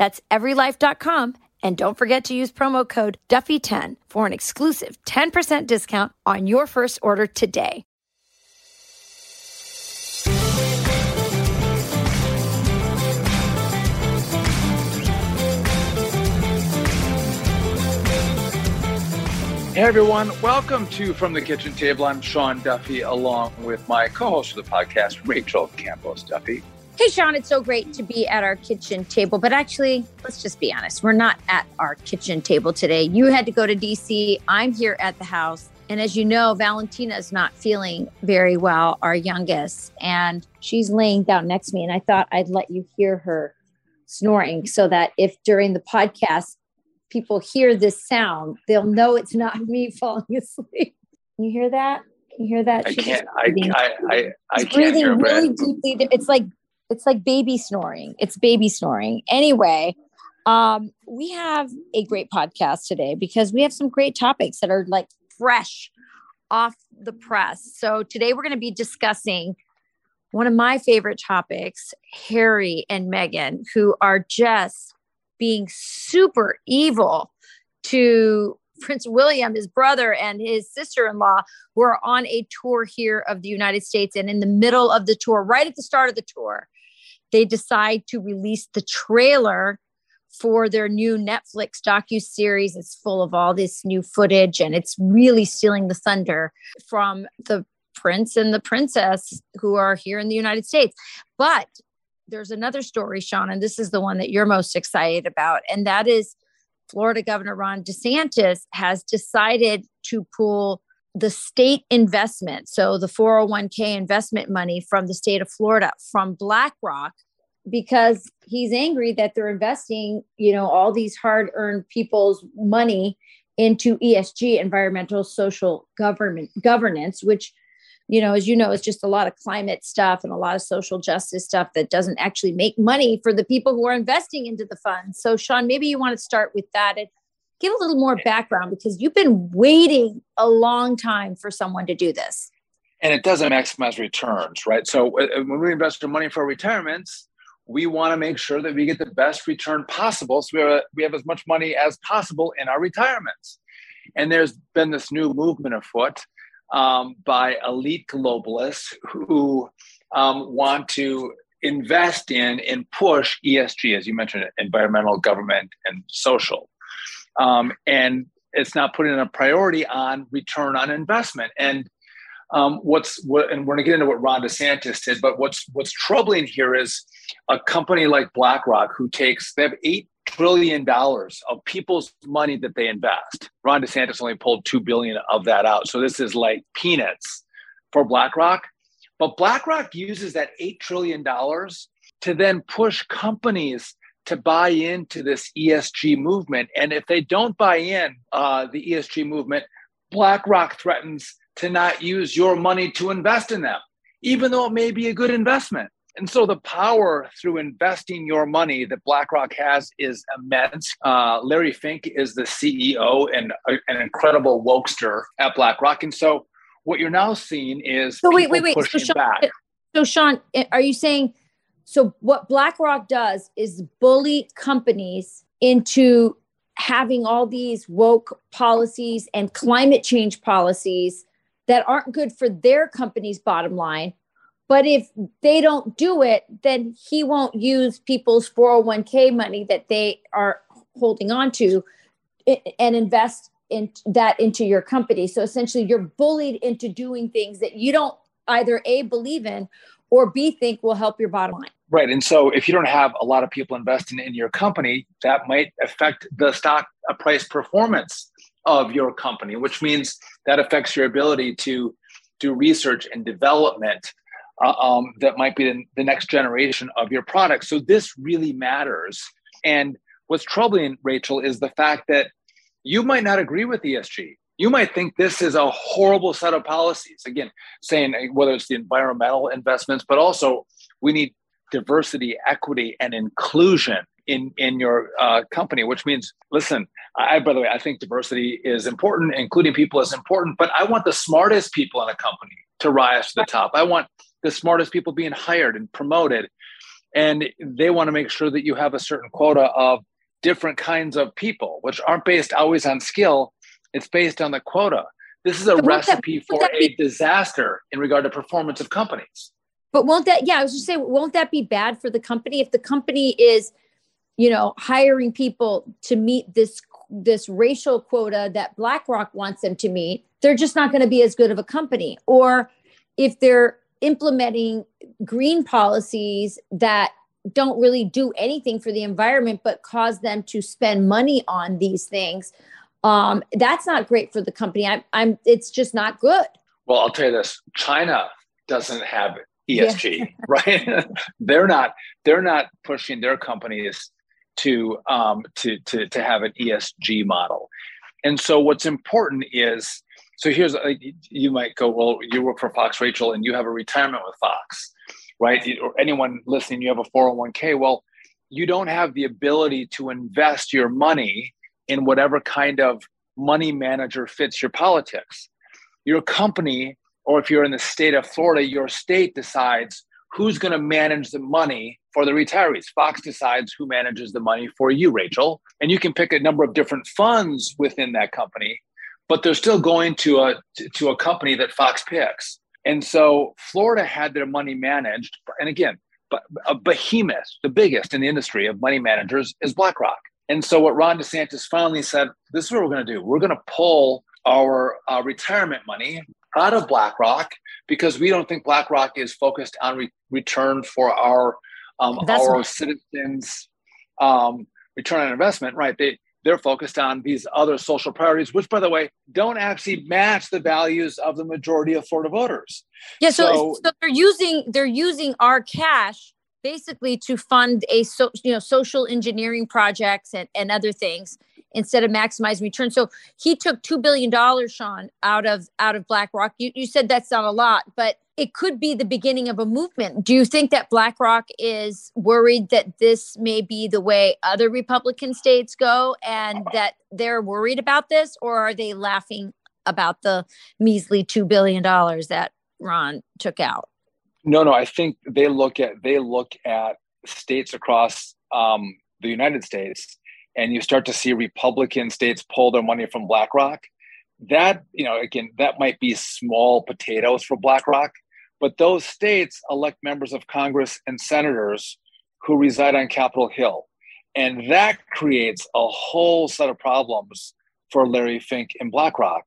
That's everylife.com. And don't forget to use promo code Duffy10 for an exclusive 10% discount on your first order today. Hey everyone, welcome to From the Kitchen Table. I'm Sean Duffy, along with my co-host of the podcast, Rachel Campos Duffy. Hey, Sean, it's so great to be at our kitchen table. But actually, let's just be honest, we're not at our kitchen table today. You had to go to DC. I'm here at the house. And as you know, Valentina is not feeling very well, our youngest, and she's laying down next to me. And I thought I'd let you hear her snoring so that if during the podcast people hear this sound, they'll know it's not me falling asleep. Can you hear that? Can you hear that? I can't. I, I, I, I can't breathing hear really deeply. It's like it's like baby snoring. It's baby snoring. Anyway, um, we have a great podcast today because we have some great topics that are like fresh off the press. So today we're going to be discussing one of my favorite topics, Harry and Meghan, who are just being super evil to Prince William, his brother, and his sister in law, who are on a tour here of the United States. And in the middle of the tour, right at the start of the tour, they decide to release the trailer for their new Netflix docu series. It's full of all this new footage, and it's really stealing the thunder from the prince and the princess who are here in the United States. But there's another story, Sean, and this is the one that you're most excited about, and that is Florida Governor Ron DeSantis has decided to pull the state investment, so the 401k investment money from the state of Florida from BlackRock because he's angry that they're investing, you know, all these hard-earned people's money into ESG, environmental social government governance, which you know, as you know, it's just a lot of climate stuff and a lot of social justice stuff that doesn't actually make money for the people who are investing into the funds. So, Sean, maybe you want to start with that and give a little more background because you've been waiting a long time for someone to do this. And it doesn't maximize returns, right? So, uh, uh, when we invest our money for retirements, we want to make sure that we get the best return possible. So, we have, we have as much money as possible in our retirements. And there's been this new movement afoot um, by elite globalists who um, want to invest in and push ESG, as you mentioned, environmental, government, and social. Um, and it's not putting a priority on return on investment. And um, what's what, and we're going to get into what Ron DeSantis did, but what's what's troubling here is a company like BlackRock who takes they have eight trillion dollars of people's money that they invest. Ron DeSantis only pulled two billion of that out, so this is like peanuts for BlackRock. But BlackRock uses that eight trillion dollars to then push companies to buy into this ESG movement. And if they don't buy in uh, the ESG movement, BlackRock threatens to not use your money to invest in them, even though it may be a good investment. And so the power through investing your money that BlackRock has is immense. Uh, Larry Fink is the CEO and an incredible wokester at BlackRock. And so what you're now seeing is so wait, wait, wait. So Sean, so Sean, are you saying so? What BlackRock does is bully companies into having all these woke policies and climate change policies that aren't good for their company's bottom line but if they don't do it, then he won't use people's 401k money that they are holding on to and invest in, that into your company. So essentially, you're bullied into doing things that you don't either A, believe in, or B, think will help your bottom line. Right. And so if you don't have a lot of people investing in your company, that might affect the stock price performance of your company, which means that affects your ability to do research and development uh, um, that might be the, the next generation of your product. So this really matters. And what's troubling, Rachel, is the fact that you might not agree with ESG. You might think this is a horrible set of policies. Again, saying whether it's the environmental investments, but also we need diversity, equity, and inclusion in in your uh, company. Which means, listen, I by the way, I think diversity is important, including people is important. But I want the smartest people in a company to rise to the top. I want the smartest people being hired and promoted, and they want to make sure that you have a certain quota of different kinds of people, which aren't based always on skill. It's based on the quota. This is a recipe that, for a disaster in regard to performance of companies. But won't that, yeah, I was just saying, won't that be bad for the company if the company is, you know, hiring people to meet this this racial quota that BlackRock wants them to meet? They're just not going to be as good of a company. Or if they're implementing green policies that don't really do anything for the environment but cause them to spend money on these things um, that's not great for the company I'm, I'm it's just not good well i'll tell you this china doesn't have ESG, yeah. right? they're not they're not pushing their companies to um, to to to have an ESG model. And so what's important is so here's you might go well you work for Fox Rachel and you have a retirement with Fox, right? Or anyone listening you have a 401k. Well, you don't have the ability to invest your money in whatever kind of money manager fits your politics. Your company or if you're in the state of Florida, your state decides who's going to manage the money for the retirees. Fox decides who manages the money for you, Rachel. And you can pick a number of different funds within that company, but they're still going to a to a company that Fox picks. And so Florida had their money managed, and again, a uh, behemoth, the biggest in the industry of money managers is BlackRock. And so what Ron DeSantis finally said, this is what we're going to do. We're going to pull our uh, retirement money out of BlackRock because we don't think BlackRock is focused on re- return for our um, our right. citizens um, return on investment. Right? They they're focused on these other social priorities, which, by the way, don't actually match the values of the majority of Florida voters. Yeah, so, so, so they're using they're using our cash basically to fund a so you know social engineering projects and, and other things instead of maximizing return. So he took two billion dollars, Sean, out of out of BlackRock. You, you said that's not a lot, but it could be the beginning of a movement. Do you think that BlackRock is worried that this may be the way other Republican states go and that they're worried about this, or are they laughing about the measly two billion dollars that Ron took out? No, no. I think they look at they look at states across um, the United States and you start to see Republican states pull their money from BlackRock, that, you know, again, that might be small potatoes for BlackRock, but those states elect members of Congress and senators who reside on Capitol Hill. And that creates a whole set of problems for Larry Fink and BlackRock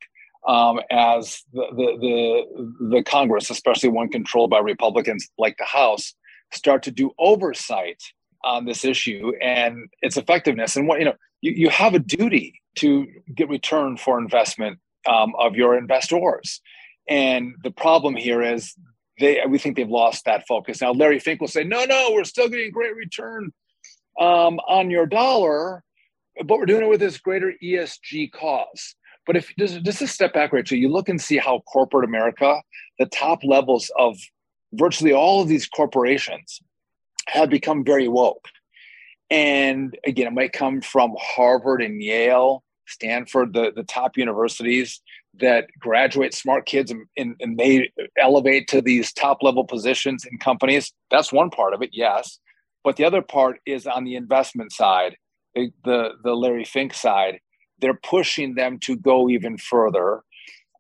um, as the, the, the, the Congress, especially one controlled by Republicans like the House, start to do oversight on this issue and its effectiveness. And what you know, you, you have a duty to get return for investment um, of your investors. And the problem here is they we think they've lost that focus. Now Larry Fink will say, no, no, we're still getting great return um, on your dollar, but we're doing it with this greater ESG cause. But if just, just a step back, Rachel, you look and see how corporate America, the top levels of virtually all of these corporations have become very woke. And again, it might come from Harvard and Yale, Stanford, the, the top universities that graduate smart kids and, and, and they elevate to these top level positions in companies. That's one part of it, yes. But the other part is on the investment side, the, the, the Larry Fink side. They're pushing them to go even further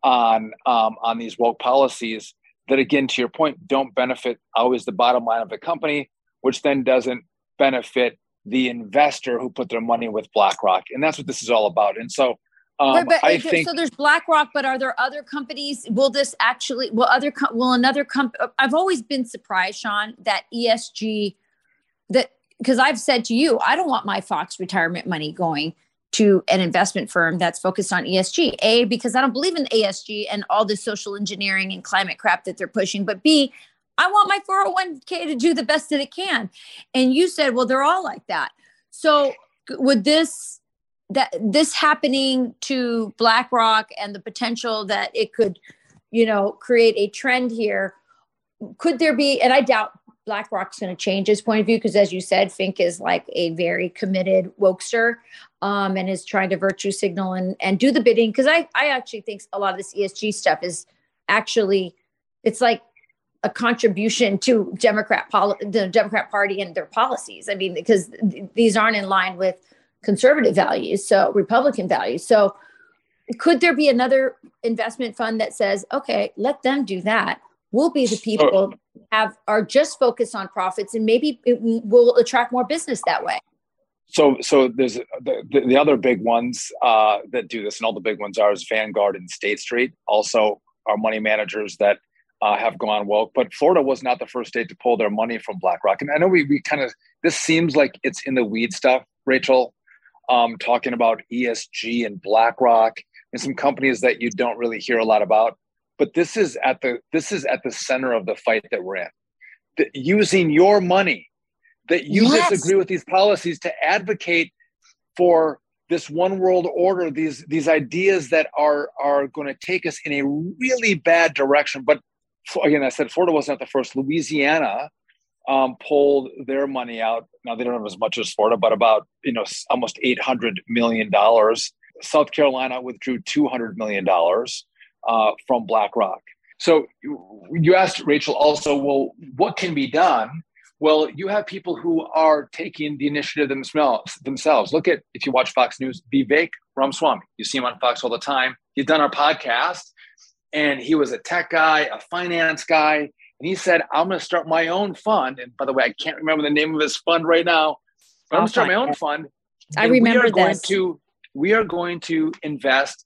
on um, on these woke policies that, again, to your point, don't benefit always the bottom line of the company, which then doesn't benefit the investor who put their money with BlackRock. And that's what this is all about. And so Um, but, I think, so there's BlackRock, but are there other companies? Will this actually? Will other? Will another company? I've always been surprised, Sean, that ESG, that because I've said to you, I don't want my Fox retirement money going to an investment firm that's focused on ESG. A, because I don't believe in ESG and all the social engineering and climate crap that they're pushing. But B, I want my 401k to do the best that it can. And you said, well, they're all like that. So would this that this happening to BlackRock and the potential that it could, you know, create a trend here, could there be? And I doubt BlackRock's going to change his point of view because, as you said, Fink is like a very committed wokester um, and is trying to virtue signal and and do the bidding. Because I I actually think a lot of this ESG stuff is actually it's like a contribution to Democrat poli- the Democrat Party and their policies. I mean, because th- these aren't in line with conservative values, so Republican values. So could there be another investment fund that says, okay, let them do that? We'll be the people oh. Have are just focused on profits, and maybe it will attract more business that way. So, so there's the, the, the other big ones uh, that do this, and all the big ones are is Vanguard and State Street. Also, are money managers that uh, have gone woke. But Florida was not the first state to pull their money from BlackRock. And I know we, we kind of, this seems like it's in the weed stuff, Rachel, um, talking about ESG and BlackRock and some companies that you don't really hear a lot about. But this is at the this is at the center of the fight that we're in. The, using your money that you yes. disagree with these policies to advocate for this one world order these these ideas that are are going to take us in a really bad direction but again, I said Florida wasn't the first. Louisiana um, pulled their money out. Now they don't have as much as Florida, but about you know almost eight hundred million dollars. South Carolina withdrew two hundred million dollars uh, from BlackRock. So you asked Rachel also, well, what can be done? Well, you have people who are taking the initiative themselves. Look at if you watch Fox News, Vivek Ramaswamy. You see him on Fox all the time. He's done our podcast and he was a tech guy, a finance guy, and he said, "I'm going to start my own fund." And by the way, I can't remember the name of his fund right now, but I'm going to start my own fund. I remember we are going this. To, we are going to invest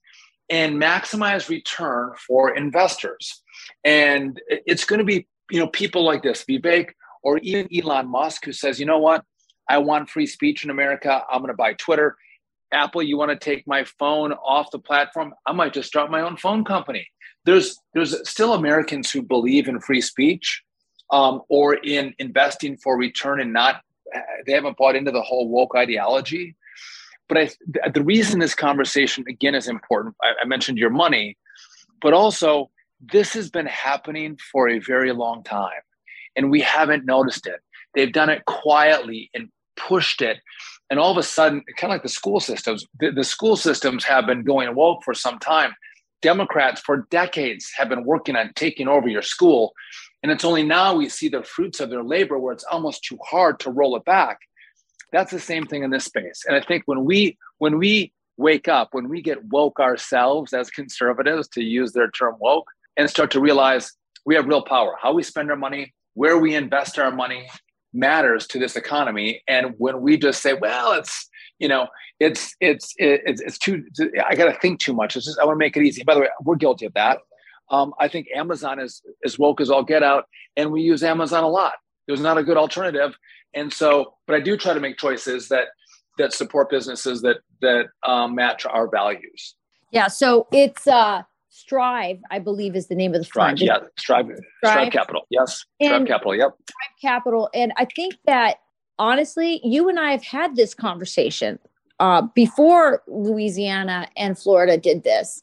and maximize return for investors, and it's going to be you know people like this, Vivek, or even Elon Musk, who says, "You know what? I want free speech in America. I'm going to buy Twitter." Apple, you want to take my phone off the platform? I might just start my own phone company there's there's still Americans who believe in free speech um, or in investing for return and not they haven't bought into the whole woke ideology. But I, the reason this conversation again is important, I, I mentioned your money, but also this has been happening for a very long time, and we haven't noticed it. They've done it quietly and pushed it and all of a sudden kind of like the school systems the, the, school systems have been going woke for some time Democrats for decades have been working on taking over your school. And it's only now we see the fruits of their labor where it's almost too hard to roll it back. That's the same thing in this space. And I think when we when we wake up, when we get woke ourselves as conservatives, to use their term woke, and start to realize we have real power. How we spend our money, where we invest our money matters to this economy. And when we just say, well, it's you know, it's it's it's it's too. I got to think too much. It's just I want to make it easy. By the way, we're guilty of that. Um, I think Amazon is as woke as all get out, and we use Amazon a lot. There's not a good alternative, and so, but I do try to make choices that that support businesses that that um, match our values. Yeah. So it's uh, Strive, I believe, is the name of the Strive, fund. Yeah, Strive, Strive, Strive Capital. Yes, and Strive Capital. Yep. Strive Capital, and I think that honestly, you and I have had this conversation uh, before Louisiana and Florida did this.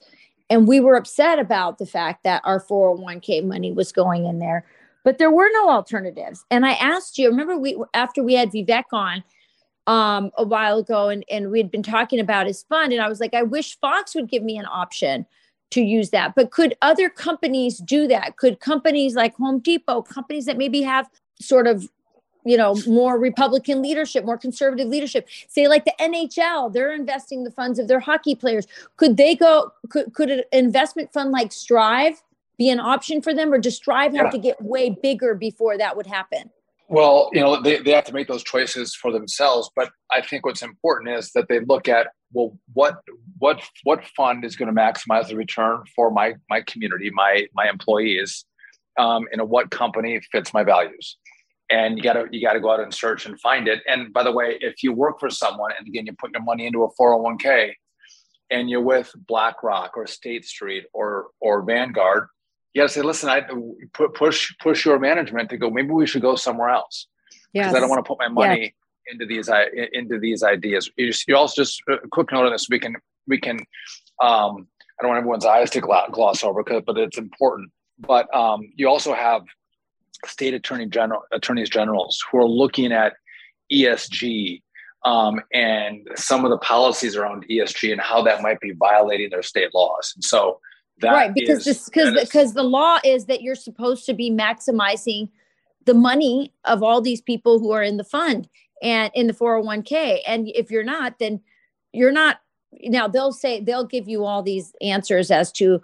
And we were upset about the fact that our 401k money was going in there, but there were no alternatives. And I asked you, remember we after we had Vivek on um, a while ago and, and we had been talking about his fund, and I was like, I wish Fox would give me an option to use that. But could other companies do that? Could companies like Home Depot, companies that maybe have sort of you know more republican leadership more conservative leadership say like the nhl they're investing the funds of their hockey players could they go could, could an investment fund like strive be an option for them or does strive have yeah. to get way bigger before that would happen Well, you know, they, they have to make those choices for themselves. But I think what's important is that they look at well, what what what fund is going to maximize the return for my my community, my my employees, um, and what company fits my values. And you gotta you gotta go out and search and find it. And by the way, if you work for someone and again you put your money into a 401k and you're with BlackRock or State Street or or Vanguard, you got to say, listen, I push push your management to go. Maybe we should go somewhere else because yes. I don't want to put my money yeah. into these into these ideas. You, just, you also just a quick note on this. We can we can. Um, I don't want everyone's eyes to gloss over, but it's important. But um, you also have state attorney general attorneys generals who are looking at ESG um, and some of the policies around ESG and how that might be violating their state laws. And so that right, because is, this because because the law is that you're supposed to be maximizing the money of all these people who are in the fund and in the 401k. And if you're not, then you're not now they'll say they'll give you all these answers as to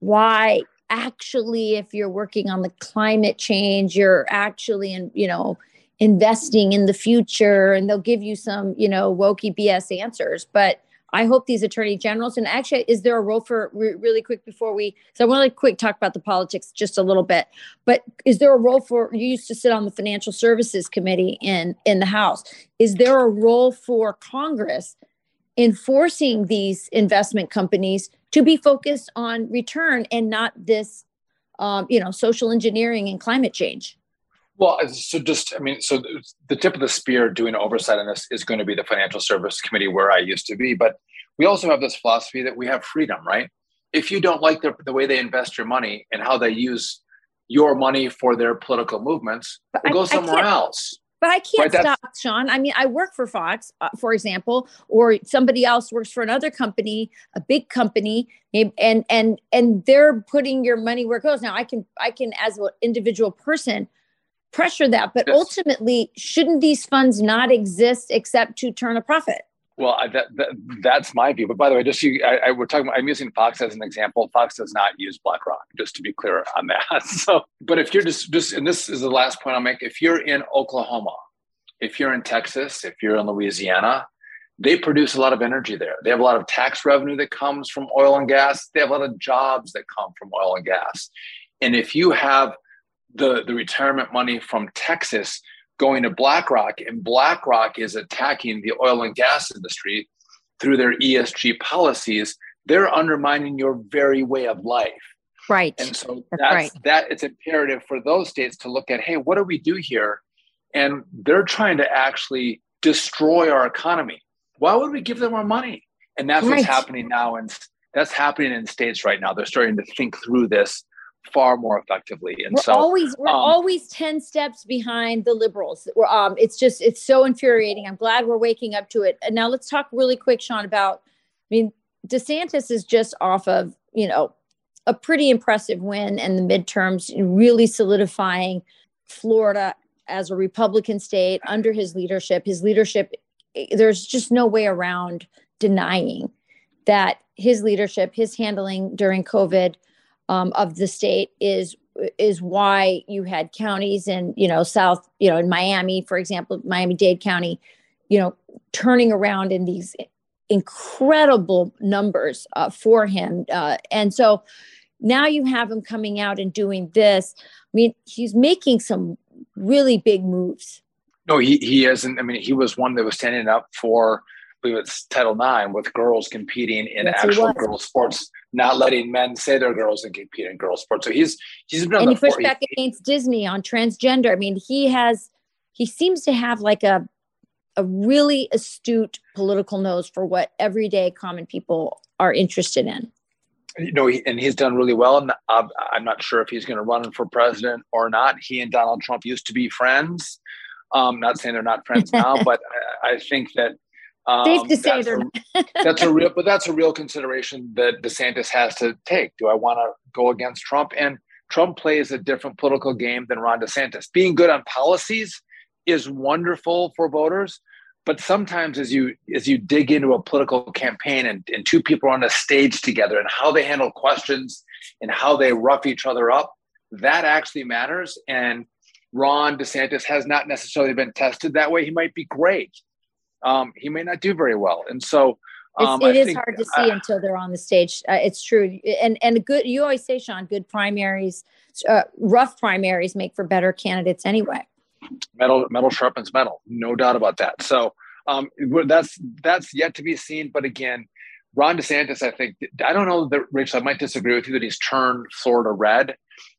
why actually if you're working on the climate change you're actually in you know investing in the future and they'll give you some you know wokey bs answers but I hope these attorney generals, and actually, is there a role for re- really quick before we? So I want to quick talk about the politics just a little bit. But is there a role for? You used to sit on the Financial Services Committee in in the House. Is there a role for Congress enforcing these investment companies to be focused on return and not this, um, you know, social engineering and climate change? Well, so just, I mean, so the tip of the spear doing oversight on this is going to be the Financial Service Committee where I used to be. But we also have this philosophy that we have freedom, right? If you don't like the, the way they invest your money and how they use your money for their political movements, we'll go somewhere else. But I can't right, stop, Sean. I mean, I work for Fox, uh, for example, or somebody else works for another company, a big company, and and and they're putting your money where it goes. Now, I can I can as an individual person pressure that. But yes. ultimately, shouldn't these funds not exist except to turn a profit? Well, that, that, that's my view. But by the way, just you, I, I, we're talking. About, I'm using Fox as an example. Fox does not use BlackRock, just to be clear on that. So, but if you're just just, and this is the last point I'll make. If you're in Oklahoma, if you're in Texas, if you're in Louisiana, they produce a lot of energy there. They have a lot of tax revenue that comes from oil and gas. They have a lot of jobs that come from oil and gas. And if you have the, the retirement money from Texas going to BlackRock, and BlackRock is attacking the oil and gas industry through their ESG policies, they're undermining your very way of life. Right. And so that's, that's right. that it's imperative for those states to look at, hey, what do we do here? And they're trying to actually destroy our economy. Why would we give them our money? And that's right. what's happening now. And that's happening in states right now. They're starting to think through this far more effectively. And we're so always we're um, always 10 steps behind the liberals. Um, it's just it's so infuriating. I'm glad we're waking up to it. And now let's talk really quick, Sean, about I mean, DeSantis is just off of, you know, a pretty impressive win in the midterms, really solidifying Florida as a Republican state under his leadership. His leadership, there's just no way around denying that his leadership, his handling during COVID um, of the state is is why you had counties in you know south you know in miami for example miami dade county you know turning around in these incredible numbers uh, for him uh, and so now you have him coming out and doing this. I mean he's making some really big moves. No he, he isn't. I mean he was one that was standing up for I believe it's Title IX with girls competing in yes, actual girls sports, not letting men say they're girls and compete in girls sports. So he's he's been and he pushed back against Disney on transgender. I mean, he has he seems to have like a a really astute political nose for what everyday common people are interested in. You know, and he's done really well. And I'm, I'm not sure if he's going to run for president or not. He and Donald Trump used to be friends. Um, not saying they're not friends now, but I, I think that um, Safe to say they're a, that's a real, but that's a real consideration that DeSantis has to take. Do I want to go against Trump? And Trump plays a different political game than Ron DeSantis. Being good on policies is wonderful for voters, but sometimes as you as you dig into a political campaign and, and two people are on a stage together and how they handle questions and how they rough each other up, that actually matters. And Ron DeSantis has not necessarily been tested that way. He might be great. Um, he may not do very well. And so um, it is hard to see uh, until they're on the stage. Uh, it's true. And, and good, you always say, Sean, good primaries, uh, rough primaries make for better candidates anyway. Metal, metal sharpens metal. No doubt about that. So um, that's, that's yet to be seen. But again, Ron DeSantis, I think, I don't know that, Rachel, I might disagree with you that he's turned Florida red.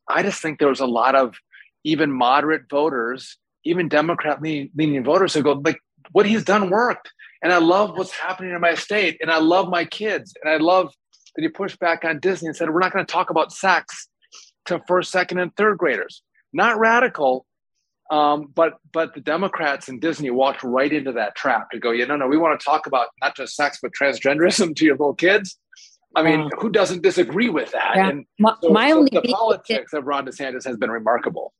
I just think there was a lot of even moderate voters, even Democrat leaning voters who go, like, what he's done worked. And I love what's happening in my state. And I love my kids. And I love that he pushed back on Disney and said, we're not going to talk about sex to first, second, and third graders. Not radical, um, but but the Democrats and Disney walked right into that trap to go, yeah, no, no, we want to talk about not just sex but transgenderism to your little kids. I mean, who doesn't disagree with that? Yeah. And my, so, my so only the politics of Ron DeSantis has been remarkable.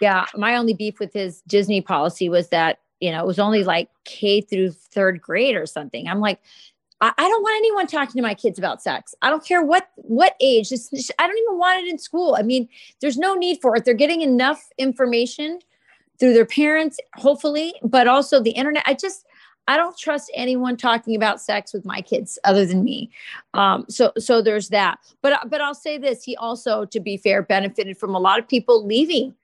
Yeah, my only beef with his Disney policy was that you know it was only like K through third grade or something. I'm like, I, I don't want anyone talking to my kids about sex. I don't care what what age. It's, I don't even want it in school. I mean, there's no need for it. They're getting enough information through their parents, hopefully, but also the internet. I just I don't trust anyone talking about sex with my kids other than me. Um, so so there's that. But but I'll say this: he also, to be fair, benefited from a lot of people leaving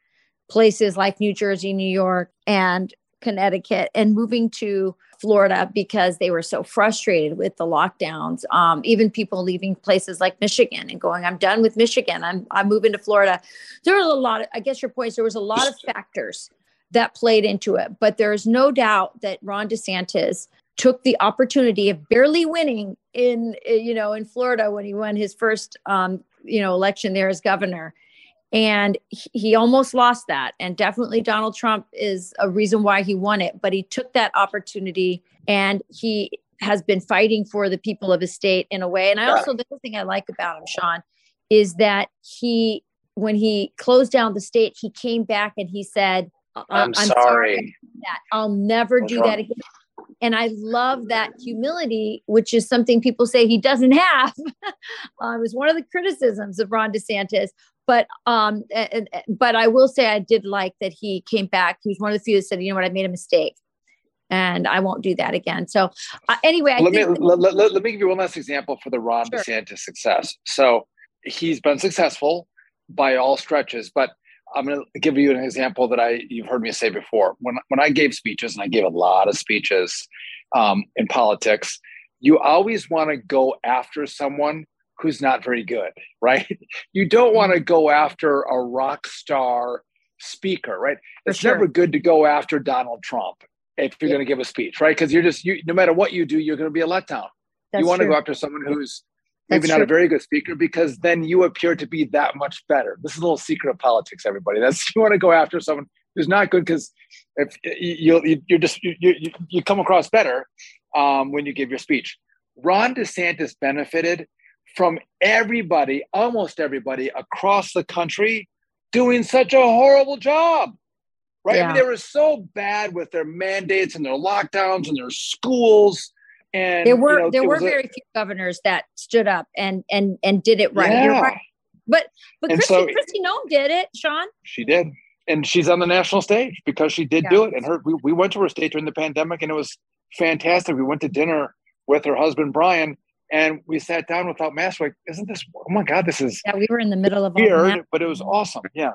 places like New Jersey, New York, and Connecticut, and moving to Florida because they were so frustrated with the lockdowns. Um, even people leaving places like Michigan and going, "I'm done with Michigan. I'm I'm moving to Florida." There was a lot. Of, I guess your point is there was a lot of factors that played into it. But there is no doubt that Ron DeSantis took the opportunity of barely winning in you know in Florida when he won his first um, you know election there as governor and he almost lost that and definitely Donald Trump is a reason why he won it but he took that opportunity and he has been fighting for the people of his state in a way and I also the other thing I like about him Sean is that he when he closed down the state he came back and he said I'm, I'm sorry. sorry that I'll never What's do wrong? that again. And I love that humility, which is something people say he doesn't have. uh, it was one of the criticisms of Ron DeSantis. But um, but I will say I did like that he came back. He was one of the few that said, "You know what? I made a mistake, and I won't do that again." So uh, anyway, let me let, let, let, me give you one last example for the Ron sure. DeSantis success. So he's been successful by all stretches, but I'm going to give you an example that I you've heard me say before. When when I gave speeches, and I gave a lot of speeches um, in politics, you always want to go after someone who's not very good, right? You don't want to go after a rock star speaker, right? For it's sure. never good to go after Donald Trump if you're yeah. going to give a speech, right? Because you're just you, no matter what you do, you're going to be a letdown. That's you want true. to go after someone who's maybe That's not true. a very good speaker because then you appear to be that much better. This is a little secret of politics, everybody. That's you want to go after someone who's not good because if you, you you're just you, you, you come across better um, when you give your speech. Ron DeSantis benefited from everybody, almost everybody across the country doing such a horrible job. Right? Yeah. I mean, they were so bad with their mandates and their lockdowns and their schools and there were you know, there were very a, few governors that stood up and and and did it right. Yeah. right. But but Kristi, so, Kristi Noem did it, Sean. She did. And she's on the national stage because she did yeah. do it. And her we, we went to her state during the pandemic and it was fantastic. We went to dinner with her husband Brian and we sat down without masks. Like, isn't this oh my god, this is yeah, we were in the middle of weird, but it was awesome. Yeah.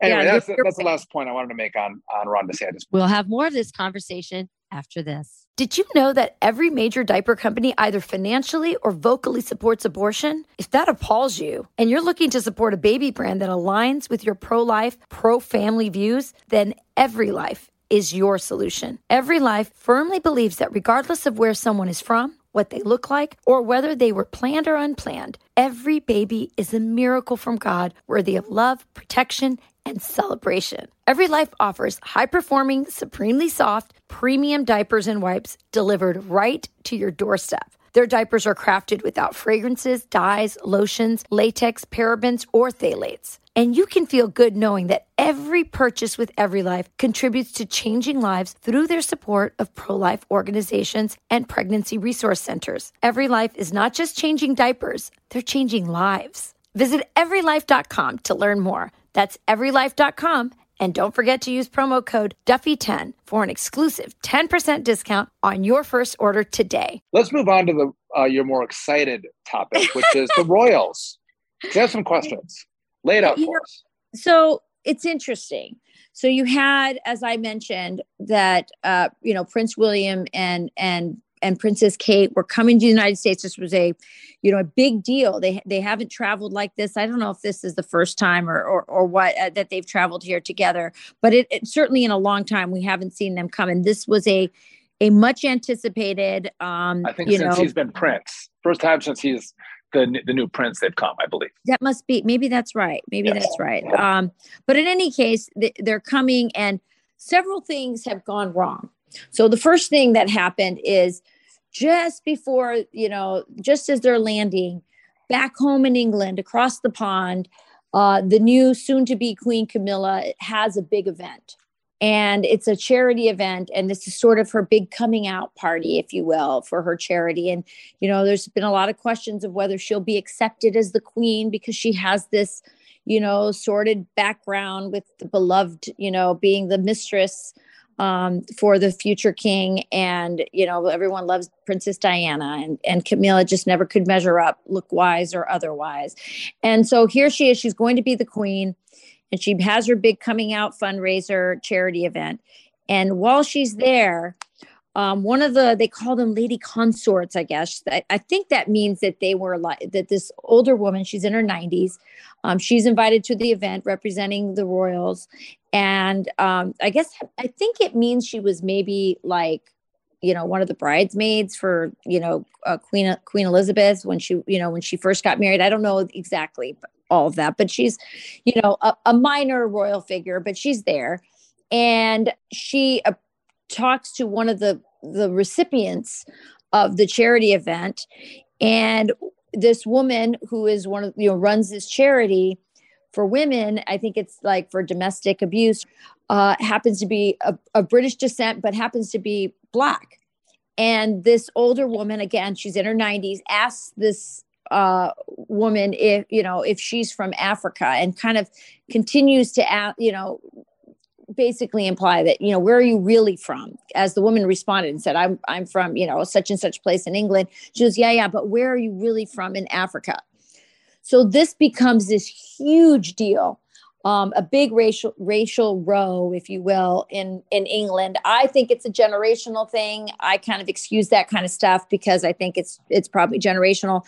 Anyway, yeah, that's, that's the last point I wanted to make on on Ron DeSantis. We'll have more of this conversation after this. Did you know that every major diaper company either financially or vocally supports abortion? If that appalls you and you're looking to support a baby brand that aligns with your pro life, pro family views, then Every Life is your solution. Every Life firmly believes that regardless of where someone is from, what they look like, or whether they were planned or unplanned, every baby is a miracle from God worthy of love, protection, and celebration. Every Life offers high performing, supremely soft, premium diapers and wipes delivered right to your doorstep. Their diapers are crafted without fragrances, dyes, lotions, latex, parabens, or phthalates. And you can feel good knowing that every purchase with Every Life contributes to changing lives through their support of pro life organizations and pregnancy resource centers. Every Life is not just changing diapers, they're changing lives. Visit everylife.com to learn more. That's everylife.com And don't forget to use promo code Duffy10 for an exclusive 10% discount on your first order today. Let's move on to the uh, your more excited topic, which is the Royals. We have some questions. Lay it out for know- us. so it's interesting. So you had, as I mentioned, that uh, you know Prince William and and and Princess Kate were coming to the United States. This was a, you know, a big deal. They they haven't traveled like this. I don't know if this is the first time or or, or what uh, that they've traveled here together, but it, it certainly in a long time we haven't seen them come. And this was a a much anticipated. Um, I think since know, he's been Prince, first time since he's the the new Prince they've come, I believe. that must be maybe that's right maybe Yes. that's right um but in any case th- they're coming and several things have gone wrong so the first thing that happened is just before you know just as they're landing back home in england across the pond uh, the new soon to be queen camilla has a big event and it's a charity event and this is sort of her big coming out party if you will for her charity. And you know there's been a lot of questions of whether she'll be accepted as the queen because she has this you know sordid background with the beloved you know being the mistress um, for the future king. And you know everyone loves princess diana and, and camilla just never could measure up look wise or otherwise. And so here she is. She's going to be the queen and she has her big coming out fundraiser charity event. And while she's there um, one of the they call them lady consorts i guess. I, I think that means that they were like that this older woman she's in her 90s um, she's invited to the event representing the royals. And um, i guess i think it means she was maybe like you know one of the bridesmaids for you know uh, queen queen elizabeth when she you know when she first got married. I don't know exactly all of that but she's you know a, a minor royal figure but she's there. And she uh, talks to one of the the recipients of the charity event. And this woman who is one of you know runs this charity for women i think it's like for domestic abuse uh, happens to be a british descent but happens to be black. And this older woman again she's in her 90s asks this uh, woman if you know if she's from africa and kind of continues to you know basically imply that you know where are you really from? As the woman responded and said i'm i'm from you know such and such place in england. She goes yeah yeah but where are you really from in africa? So this becomes this huge deal um, a big racial racial row if you will in in england. I think it's a generational thing. I kind of excuse that kind of stuff because i think it's it's probably generational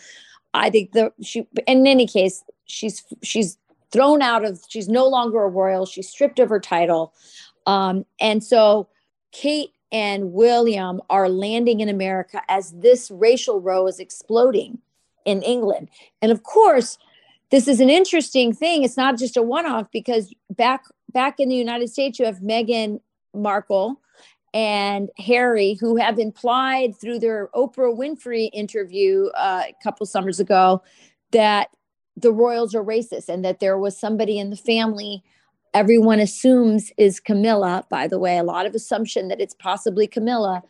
i think the she in any case she's she's thrown out of she's no longer a royal. She's stripped of her title. Um, and so kate and william are landing in america as this racial row is exploding in england. And of course this is an interesting thing. It's not just a one-off because back back in the united states you have meghan markle and harry who have implied through their oprah winfrey interview uh, a couple summers ago that the royals are racist and that there was somebody in the family everyone assumes is camilla by the way a lot of assumption that it's possibly camilla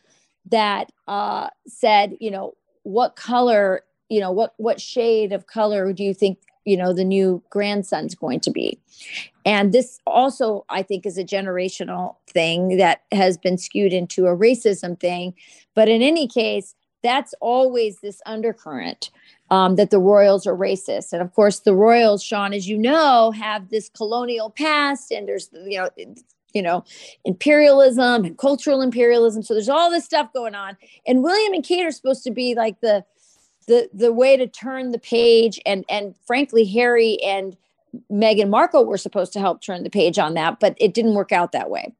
that uh, said you know what color you know what what shade of color do you think you know the new grandson's going to be and this also i think is a generational thing that has been skewed into a racism thing. But in any case that's always this undercurrent um, that the royals are racist. And of course the royals sean as you know have this colonial past and there's you know you know imperialism and cultural imperialism. So there's all this stuff going on. And william and kate are supposed to be like the the the way to turn the page and and frankly harry and meghan markle were supposed to help turn the page on that but it didn't work out that way.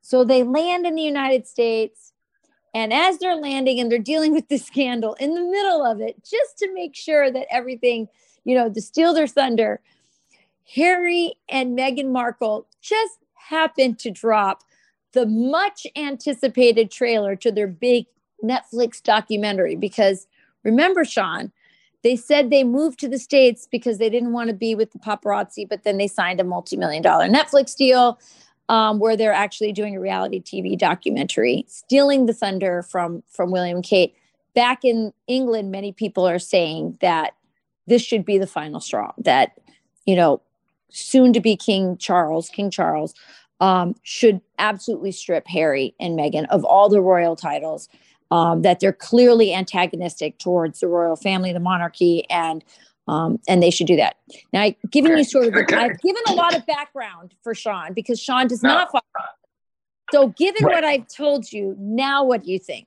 So they land in the united states and as they're landing and they're dealing with this scandal in the middle of it just to make sure that everything you know to steal their thunder harry and meghan markle just happened to drop the much anticipated trailer to their big netflix documentary because remember sean they said they moved to the states because they didn't want to be with the paparazzi but then they signed a multi-million dollar netflix deal um, where they're actually doing a reality tv documentary stealing the thunder from from william kate back in england many people are saying that this should be the final straw that you know soon to be king charles king charles um, should absolutely strip Harry and Meghan of all the royal titles. Um, that they're clearly antagonistic towards the royal family, the monarchy, and um, and they should do that. Now, I've given you sort of, okay. I've given a lot of background for Sean because Sean does no. not follow. So, given right. what I've told you, now what do you think?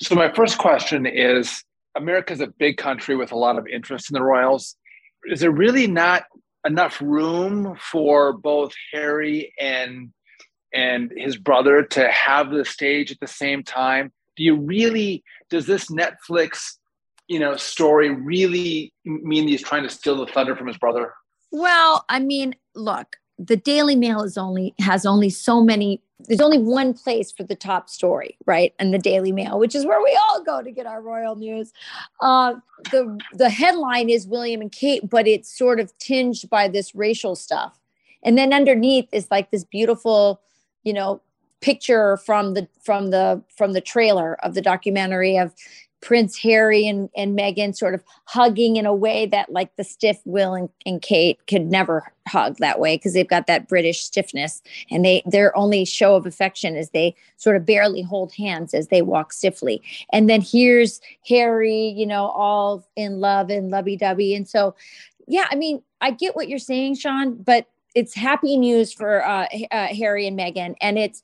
So, my first question is America is a big country with a lot of interest in the royals. Is there really not enough room for both Harry and and his brother to have the stage at the same time? Do you really does this Netflix, you know, story really mean he's trying to steal the thunder from his brother? Well, I mean, look, the Daily Mail is only has only so many there's only one place for the top story, right? And the Daily Mail, which is where we all go to get our royal news. Uh, the the headline is William and Kate, but it's sort of tinged by this racial stuff. And then underneath is like this beautiful, you know, picture from the from the from the trailer of the documentary of Prince Harry and, and Meghan sort of hugging in a way that like the stiff Will and, and Kate could never hug that way because they've got that British stiffness and they their only show of affection is they sort of barely hold hands as they walk stiffly. And then here's Harry, you know, all in love and lovey-dovey. And so yeah, I mean, I get what you're saying, Sean, but it's happy news for uh, uh, Harry and Meghan, and it's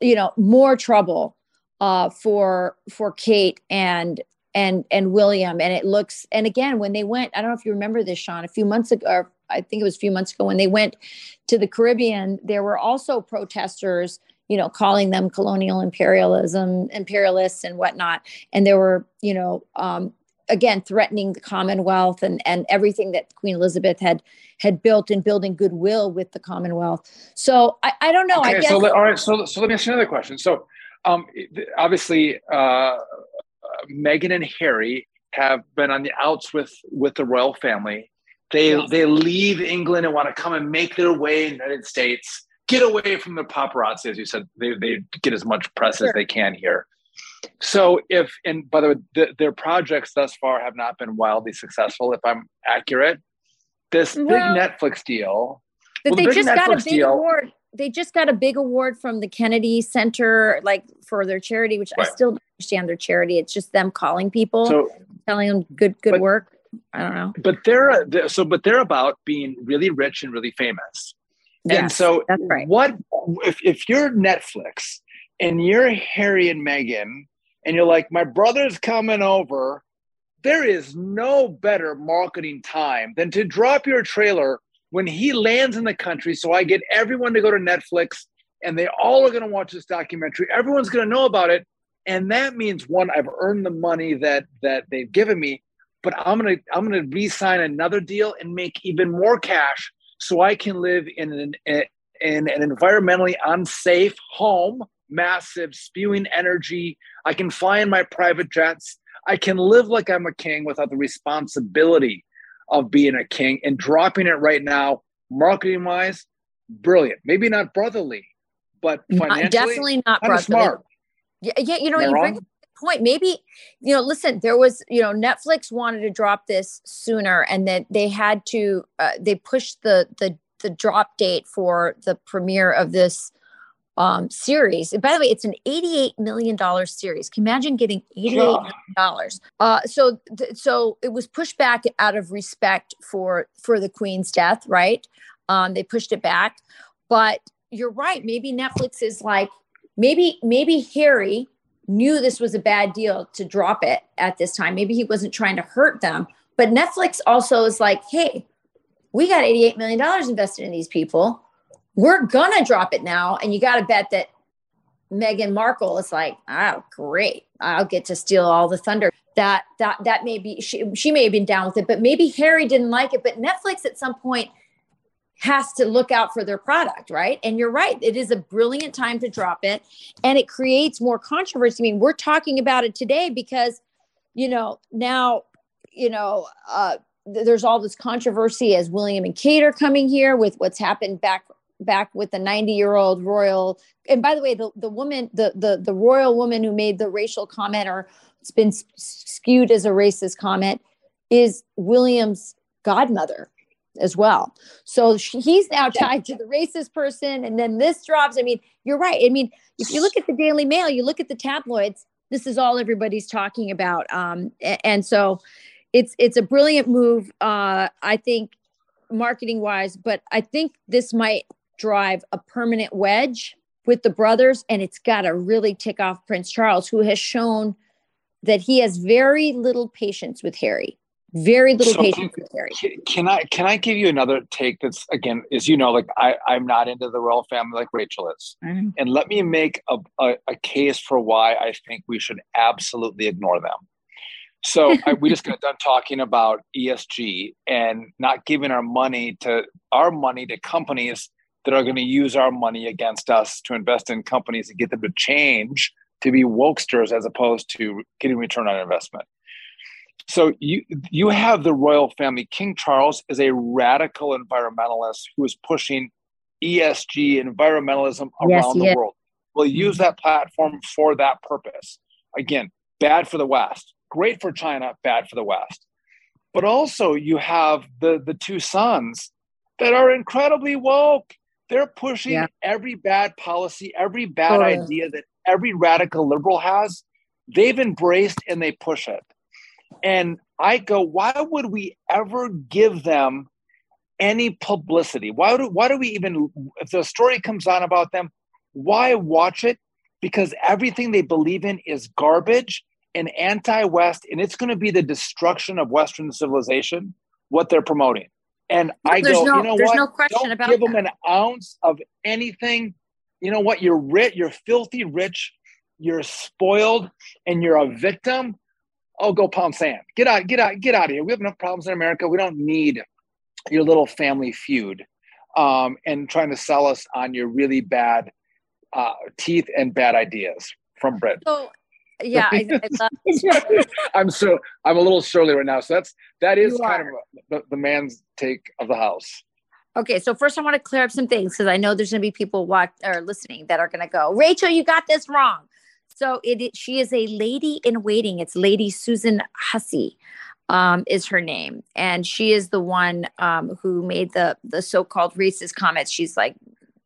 you know more trouble uh, for for Kate and and and William. And it looks and again when they went, I don't know if you remember this, Sean, a few months ago, I think it was a few months ago when they went to the Caribbean, there were also protesters, you know, calling them colonial imperialism, imperialists and whatnot. And there were, you know, um, again threatening the Commonwealth and and everything that Queen Elizabeth had had built and building goodwill with the Commonwealth. So I, I don't know. Okay, I guess. So all right. So so let me ask you another question. So um, obviously, uh, Meghan and Harry have been on the outs with with the royal family. They yes. they leave England and want to come and make their way in the United States. Get away from the paparazzi, as you said. They they get as much press sure. as they can here. So if and by the way, the, their projects thus far have not been wildly successful. If I'm accurate, this well, big Netflix deal. Well, they the just Netflix got a big deal, award they just got a big award from the Kennedy Center, like for their charity, which right. I still don't understand their charity. It's just them calling people, so, telling them good good but, work. I don't know. But they're, they're so, but they're about being really rich and really famous. Yes, and so, that's right. What if if you're Netflix and you're Harry and Meghan, and you're like, my brother's coming over. There is no better marketing time than to drop your trailer when he lands in the country, so I get everyone to go to Netflix and they all are going to watch this documentary. Everyone's going to know about it. And that means one, I've earned the money that that they've given me, but I'm gonna I'm gonna re-sign another deal and make even more cash so I can live in an in an environmentally unsafe home, massive, spewing energy. I can fly in my private jets. I can live like I'm a king without the responsibility of being a king and dropping it right now, marketing wise, brilliant. Maybe not brotherly, but financially, definitely not brotherly. Smart. Yeah, yeah. You know, you bring point. Maybe you know. Listen, there was you know Netflix wanted to drop this sooner, and then they had to. Uh, they pushed the the the drop date for the premiere of this um, series. And by the way, it's an $88 million series. Can you imagine getting $88 million? Uh, so, th- so it was pushed back out of respect for, for the queen's death, right? Um, they pushed it back, but you're right. Maybe Netflix is like, maybe, maybe Harry knew this was a bad deal to drop it at this time. Maybe he wasn't trying to hurt them, but Netflix also is like, Hey, we got $88 million invested in these people we're gonna drop it now. And you got to bet that Meghan Markle is like, oh, great. I'll get to steal all the thunder. That that that may be she she may have been down with it, but maybe Harry didn't like it. But Netflix at some point has to look out for their product, right? And you're right. It is a brilliant time to drop it. And it creates more controversy. I mean, we're talking about it today because, you know, now, you know, uh, there's all this controversy as William and Kate are coming here with what's happened back back with the 90 year old royal and by the way the, the woman the, the the royal woman who made the racial comment or it's been skewed as a racist comment is william's godmother as well. So she, he's now tied to the racist person, and then this drops. I mean, you're right. I mean, if you look at the Daily Mail, you look at the tabloids. This is all everybody's talking about, um, and so it's it's a brilliant move. Uh, I think marketing wise, but I think this might drive a permanent wedge with the brothers, and it's got to really tick off Prince Charles, who has shown that he has very little patience with Harry. Very little so patience can, with Harry. Can I can I give you another take that's again, as you know, like I, I'm not into the royal family like Rachel is. Mm-hmm. And let me make a, a, a case for why I think we should absolutely ignore them. So I, we just got done talking about ESG and not giving our money to our money to companies that are going to use our money against us to invest in companies and get them to change to be wokesters as opposed to getting return on investment. So you you have the royal family. King Charles is a radical environmentalist who is pushing ESG environmentalism around yes, the world. We'll use mm-hmm. that platform for that purpose. Again, bad for the West, great for China, bad for the West. But also you have the the two sons that are incredibly woke. They're pushing yeah. every bad policy, every bad idea that every radical liberal has. They've embraced and they push it. And I go, why would we ever give them any publicity? Why do, why do we even, if the story comes on about them, why watch it? Because everything they believe in is garbage and anti West, and it's going to be the destruction of Western civilization, what they're promoting. And I there's go, no, you know there's what? No question Don't about give that. them an ounce of anything. You know what? You're rich, you're filthy rich, you're spoiled, and you're a victim oh, go pound sand. Get out, get out, get out of here. We have enough problems in America. We don't need your little family feud um, and trying to sell us on your really bad uh, teeth and bad ideas from Brit. So, yeah, I, I I'm so I'm a little surly right now. So that's that is you kind are. of the, the man's take of the house. Okay, so first I want to clear up some things because I know there's going to be people watch or listening that are going to go, Rachel, you got this wrong. So it she is a lady in waiting. It's Lady Susan Hussey um, is her name, and she is the one um, who made the the so called racist comments. She's like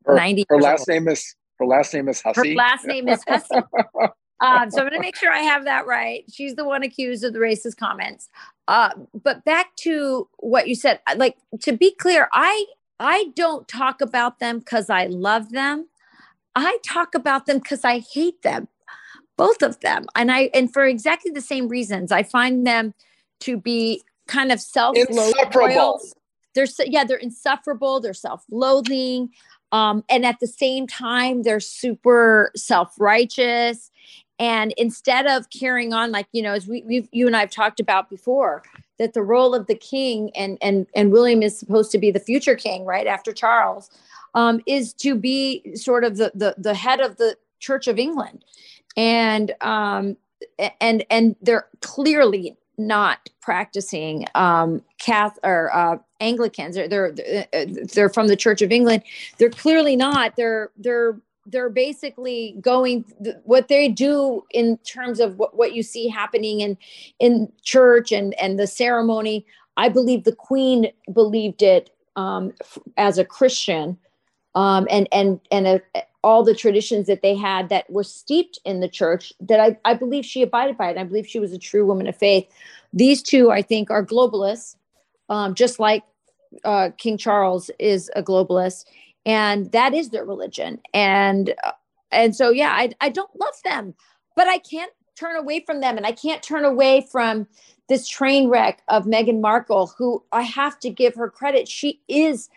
her, ninety. Her last old. name is her last name is Hussey. Her last name is Hussey. um, so I'm going to make sure I have that right. She's the one accused of the racist comments. Uh, but back to what you said, like to be clear, I I don't talk about them because I love them. I talk about them because I hate them both of them and i and for exactly the same reasons i find them to be kind of self-loathing they're yeah they're insufferable they're self-loathing um, and at the same time they're super self-righteous and instead of carrying on like you know as we we've, you and i've talked about before that the role of the king and and and william is supposed to be the future king right after charles um, is to be sort of the, the the head of the church of england and um, and and they're clearly not practicing um, Cath or uh, Anglicans. They're, they're they're from the Church of England. They're clearly not. They're they're they're basically going what they do in terms of what, what you see happening in in church and and the ceremony. I believe the Queen believed it um, as a Christian, um, and and and a, all the traditions that they had that were steeped in the church that I, I believe she abided by it. I believe she was a true woman of faith. These two, I think, are globalists, um, just like uh, King Charles is a globalist, and that is their religion. And uh, and so, yeah, I, I don't love them, but I can't turn away from them, and I can't turn away from this train wreck of Meghan Markle, who I have to give her credit. She is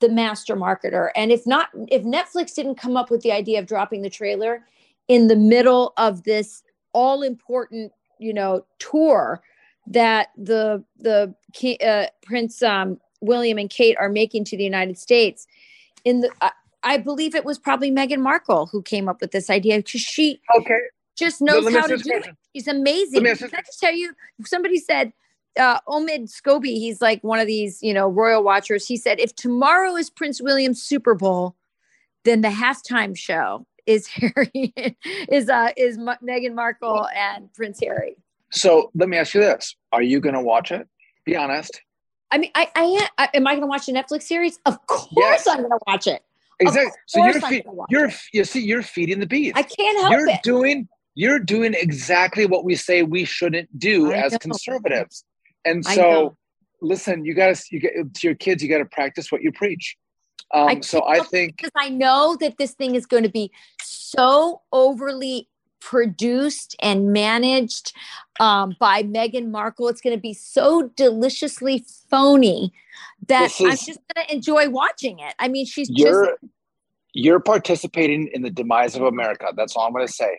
the master marketer. And if not, if Netflix didn't come up with the idea of dropping the trailer in the middle of this all important, you know, tour that the the uh, Prince um, William and Kate are making to the United States, in the I, I believe it was probably Meghan Markle who came up with this idea because she okay just knows how to do it. She's amazing. Can I just tell you? Somebody said uh, Omid Scobie, he's like one of these, you know, royal watchers. He said, if tomorrow is Prince William's Super Bowl, then the halftime show is Harry, is uh, is M- Meghan Markle and Prince Harry. So let me ask you this: Are you going to watch it? Be honest. I mean, I, I, I am I going to watch a Netflix series? Of course, Yes. I'm going to watch it. Exactly. So you're fe- you're you see you're feeding the beast. I can't help you're it. doing you're doing exactly what we say we shouldn't do I as know. conservatives. And so listen, you got to you get to your kids you got to practice what you preach. I Um, so I think because I know that this thing is going to be so overly produced and managed um, by Meghan Markle. It's going to be so deliciously phony that This I'm just going to enjoy watching it. I mean, she's you're you're participating in the demise of America. That's all I'm going to say.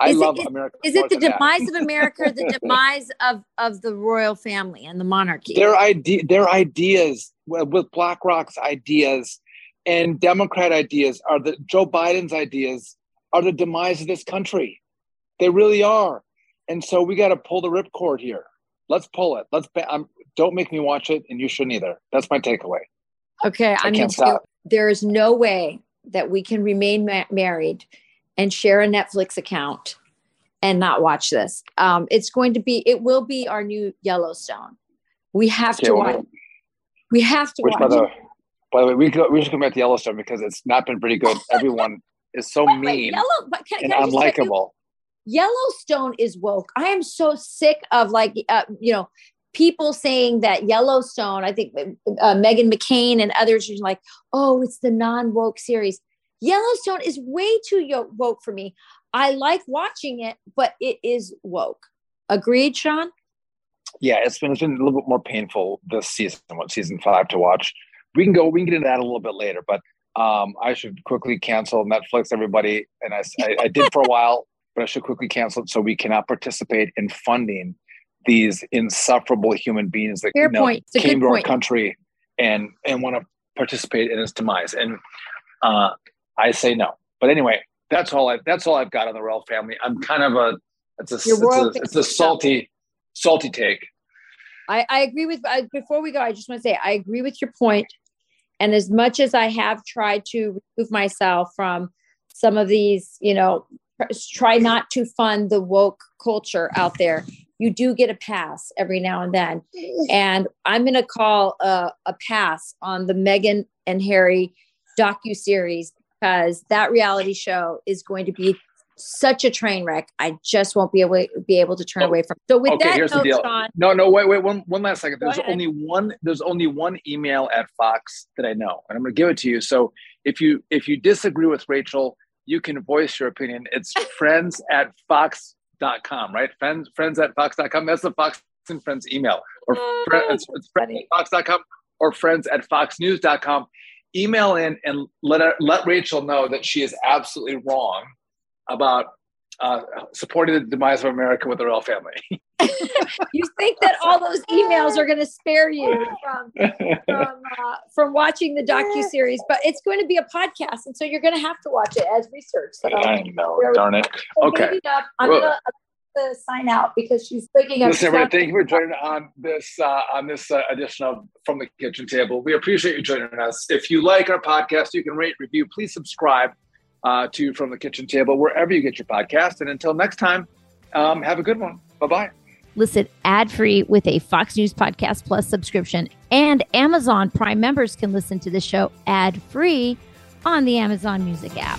I Is love is- America. Is it the than that. demise of America or the demise of, of the royal family and the monarchy? their idea their ideas with blackrock's ideas and democrat ideas are the joe biden's ideas are the demise of this country they really are and so we got to pull the ripcord here let's pull it let's ba- um, don't make me watch it and you shouldn't either that's my takeaway Okay, I'm can't going to tell you, stop. there is no way that we can remain ma- married and share a Netflix account and not watch this. Um, it's going to be, it will be our new Yellowstone. We have Okay, to well, watch. We have to which watch. by the by the way we, go, we should come back to yellowstone because it's not been pretty good everyone is so Wait, wait, mean Yellow, but can, and can I just tell you, unlikable Yellowstone is woke. I am so sick of like, uh, you know, people saying that Yellowstone, I think uh, Meghan McCain and others are like, oh, it's the non woke series. Yellowstone is way too woke for me. I like watching it, but it is woke. Agreed, Sean? yeah, it's been it's been a little bit more painful this season, what season five to watch. We can go, we can get into that a little bit later, but um, I should quickly cancel Netflix, everybody. And I, I, I did for a while, but I should quickly cancel it so we cannot participate in funding these insufferable human beings that you know, point. It's a came to point. our country and and want to participate in its demise. And uh, I say no. But anyway, that's all I that's all I've got on the royal family. I'm kind of a it's a it's a, it's a salty salty take. I, I agree with, I, before we go, I just want to say, I agree with your point. And as much as I have tried to remove myself from some of these, you know, try not to fund the woke culture out there, you do get a pass every now and then. And I'm going to call a, a pass on the Meghan and Harry docu series because that reality show is going to be such a train wreck. I just won't be able be able to turn Oh, away from. So with okay, that here's the note, deal. Sean, No, no, wait, wait, one, one last second. There's only one. There's only one email at Fox that I know, and I'm going to give it to you. So if you if you disagree with Rachel, you can voice your opinion. It's friends at fox.com, right? Friends friends at fox.com. That's the Fox and Friends email, or Oh, fri- it's, it's friends at fox.com or friends at foxnews.com. Email in and let her, let Rachel know that she is absolutely wrong about uh, supporting the demise of America with the royal family. you think that all those emails are going to spare you from from uh, from watching the docu series, but it's going to be a podcast, and so you're going to have to watch it as research. So, I know, darn it. so Okay. not- I'm Well- going to sign out because she's picking up. Listen, everybody, thank you for joining on this uh, on this uh, edition of From the Kitchen Table. We appreciate you joining us. If you like our podcast, you can rate, review. Please subscribe uh, to From the Kitchen Table wherever you get your podcast. And until next time, um, have a good one. Bye bye. Listen ad free with a Fox News Podcast Plus subscription. And Amazon Prime members can listen to the show ad free on the Amazon Music app.